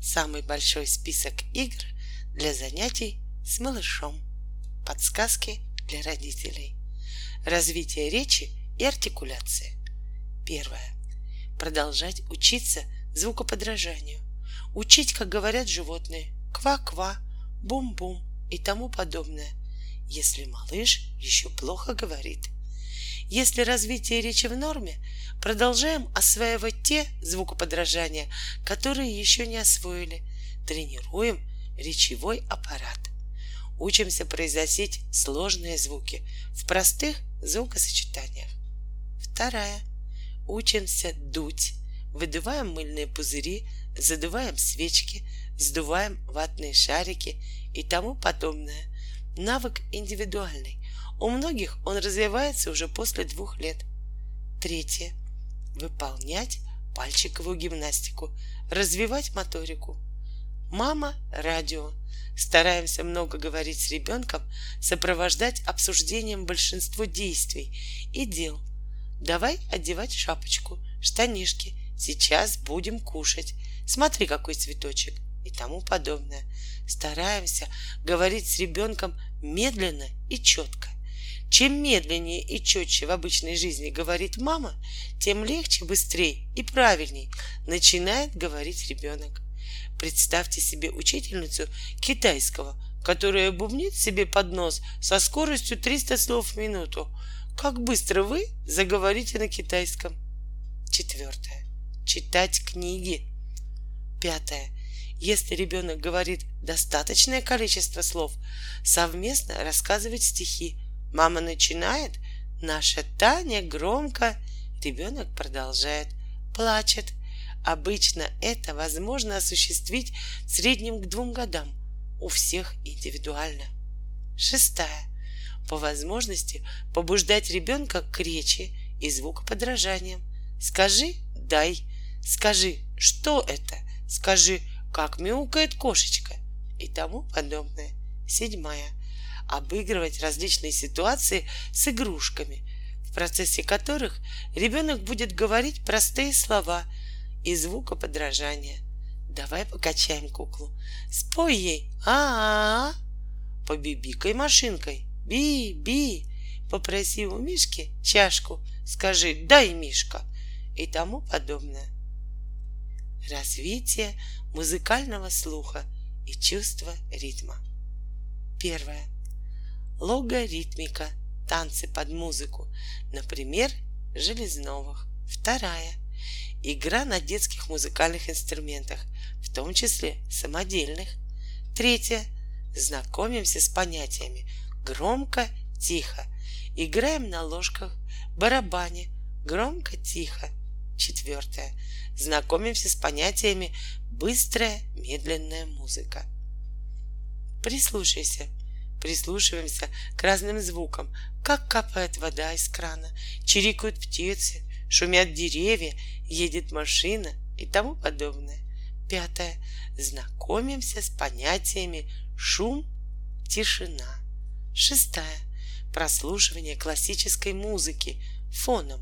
Самый большой список игр для занятий с малышом. Подсказки для родителей. Развитие речи и артикуляции. Первое. Продолжать учиться звукоподражанию. Учить, как говорят животные, ква-ква, бум-бум и тому подобное, если малыш еще плохо говорит. Если развитие речи в норме, продолжаем осваивать те звукоподражания, которые еще не освоили. Тренируем речевой аппарат. Учимся произносить сложные звуки в простых звукосочетаниях. Вторая. Учимся дуть. Выдуваем мыльные пузыри, задуваем свечки, сдуваем ватные шарики и тому подобное. Навык индивидуальный. У многих он развивается уже после двух лет. Третье. Выполнять пальчиковую гимнастику, развивать моторику. Мама – радио. Стараемся много говорить с ребенком, сопровождать обсуждением большинство действий и дел. Давай одевать шапочку, штанишки, сейчас будем кушать. Смотри, какой цветочек и тому подобное. Стараемся говорить с ребенком медленно и четко. Чем медленнее и четче в обычной жизни говорит мама, тем легче, быстрее и правильней начинает говорить ребенок. Представьте себе учительницу китайского, которая бубнит себе под нос со скоростью 300 слов в минуту. Как быстро вы заговорите на китайском? Четвертое. Читать книги. Пятое. Если ребенок говорит достаточное количество слов, совместно рассказывать стихи – Мама начинает, наша Таня громко, ребенок продолжает, плачет. Обычно это возможно осуществить в среднем к двум годам, у всех индивидуально. Шестая. По возможности побуждать ребенка к речи и звукоподражаниям. Скажи «дай», скажи «что это», скажи «как мяукает кошечка» и тому подобное. Седьмая обыгрывать различные ситуации с игрушками, в процессе которых ребенок будет говорить простые слова и звукоподражания. Давай покачаем куклу. Спой ей а а, -а. Побибикай машинкой. Би-би. Попроси у Мишки чашку. Скажи «дай, Мишка» и тому подобное. Развитие музыкального слуха и чувства ритма. Первое логаритмика, танцы под музыку, например, Железновых. Вторая — игра на детских музыкальных инструментах, в том числе самодельных. Третья — знакомимся с понятиями громко, тихо, играем на ложках, барабане, громко, тихо. Четвертое — знакомимся с понятиями быстрая, медленная музыка. Прислушайся — Прислушиваемся к разным звукам, как капает вода из крана, чирикают птицы, шумят деревья, едет машина и тому подобное. Пятое. Знакомимся с понятиями шум, тишина. Шестая. Прослушивание классической музыки фоном.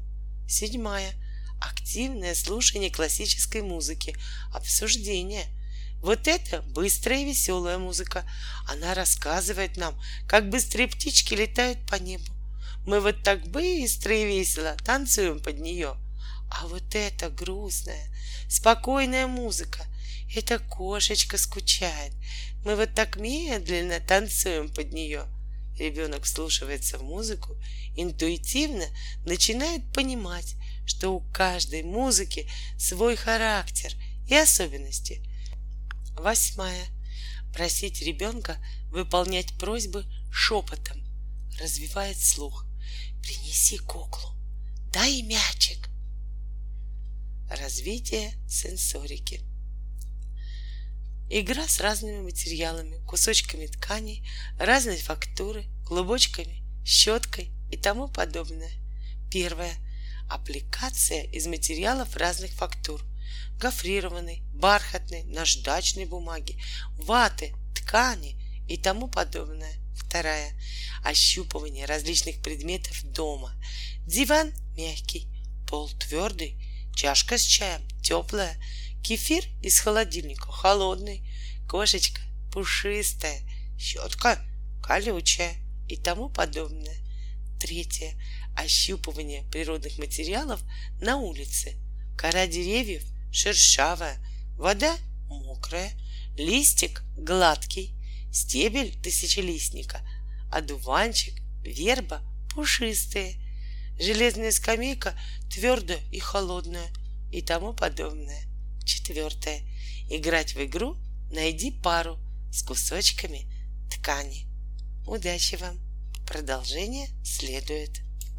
Седьмая. Активное слушание классической музыки, обсуждение – вот это быстрая и веселая музыка. Она рассказывает нам, как быстрые птички летают по небу. Мы вот так быстро и весело танцуем под нее. А вот это грустная, спокойная музыка. Эта кошечка скучает. Мы вот так медленно танцуем под нее. Ребенок вслушивается в музыку, интуитивно начинает понимать, что у каждой музыки свой характер и особенности – Восьмая. Просить ребенка выполнять просьбы шепотом. Развивает слух. Принеси куклу. Дай мячик. Развитие сенсорики. Игра с разными материалами, кусочками тканей, разной фактуры, клубочками, щеткой и тому подобное. Первое. Аппликация из материалов разных фактур – гофрированной, бархатной, наждачной бумаги, ваты, ткани и тому подобное. Вторая. Ощупывание различных предметов дома. Диван мягкий, пол твердый, чашка с чаем теплая, Кефир из холодильника холодный, кошечка пушистая, щетка колючая и тому подобное. Третье. Ощупывание природных материалов на улице. Кора деревьев шершавая, вода мокрая, листик гладкий, стебель тысячелистника, одуванчик, верба пушистые, железная скамейка твердая и холодная и тому подобное. Четвертое. Играть в игру найди пару с кусочками ткани. Удачи вам! Продолжение следует.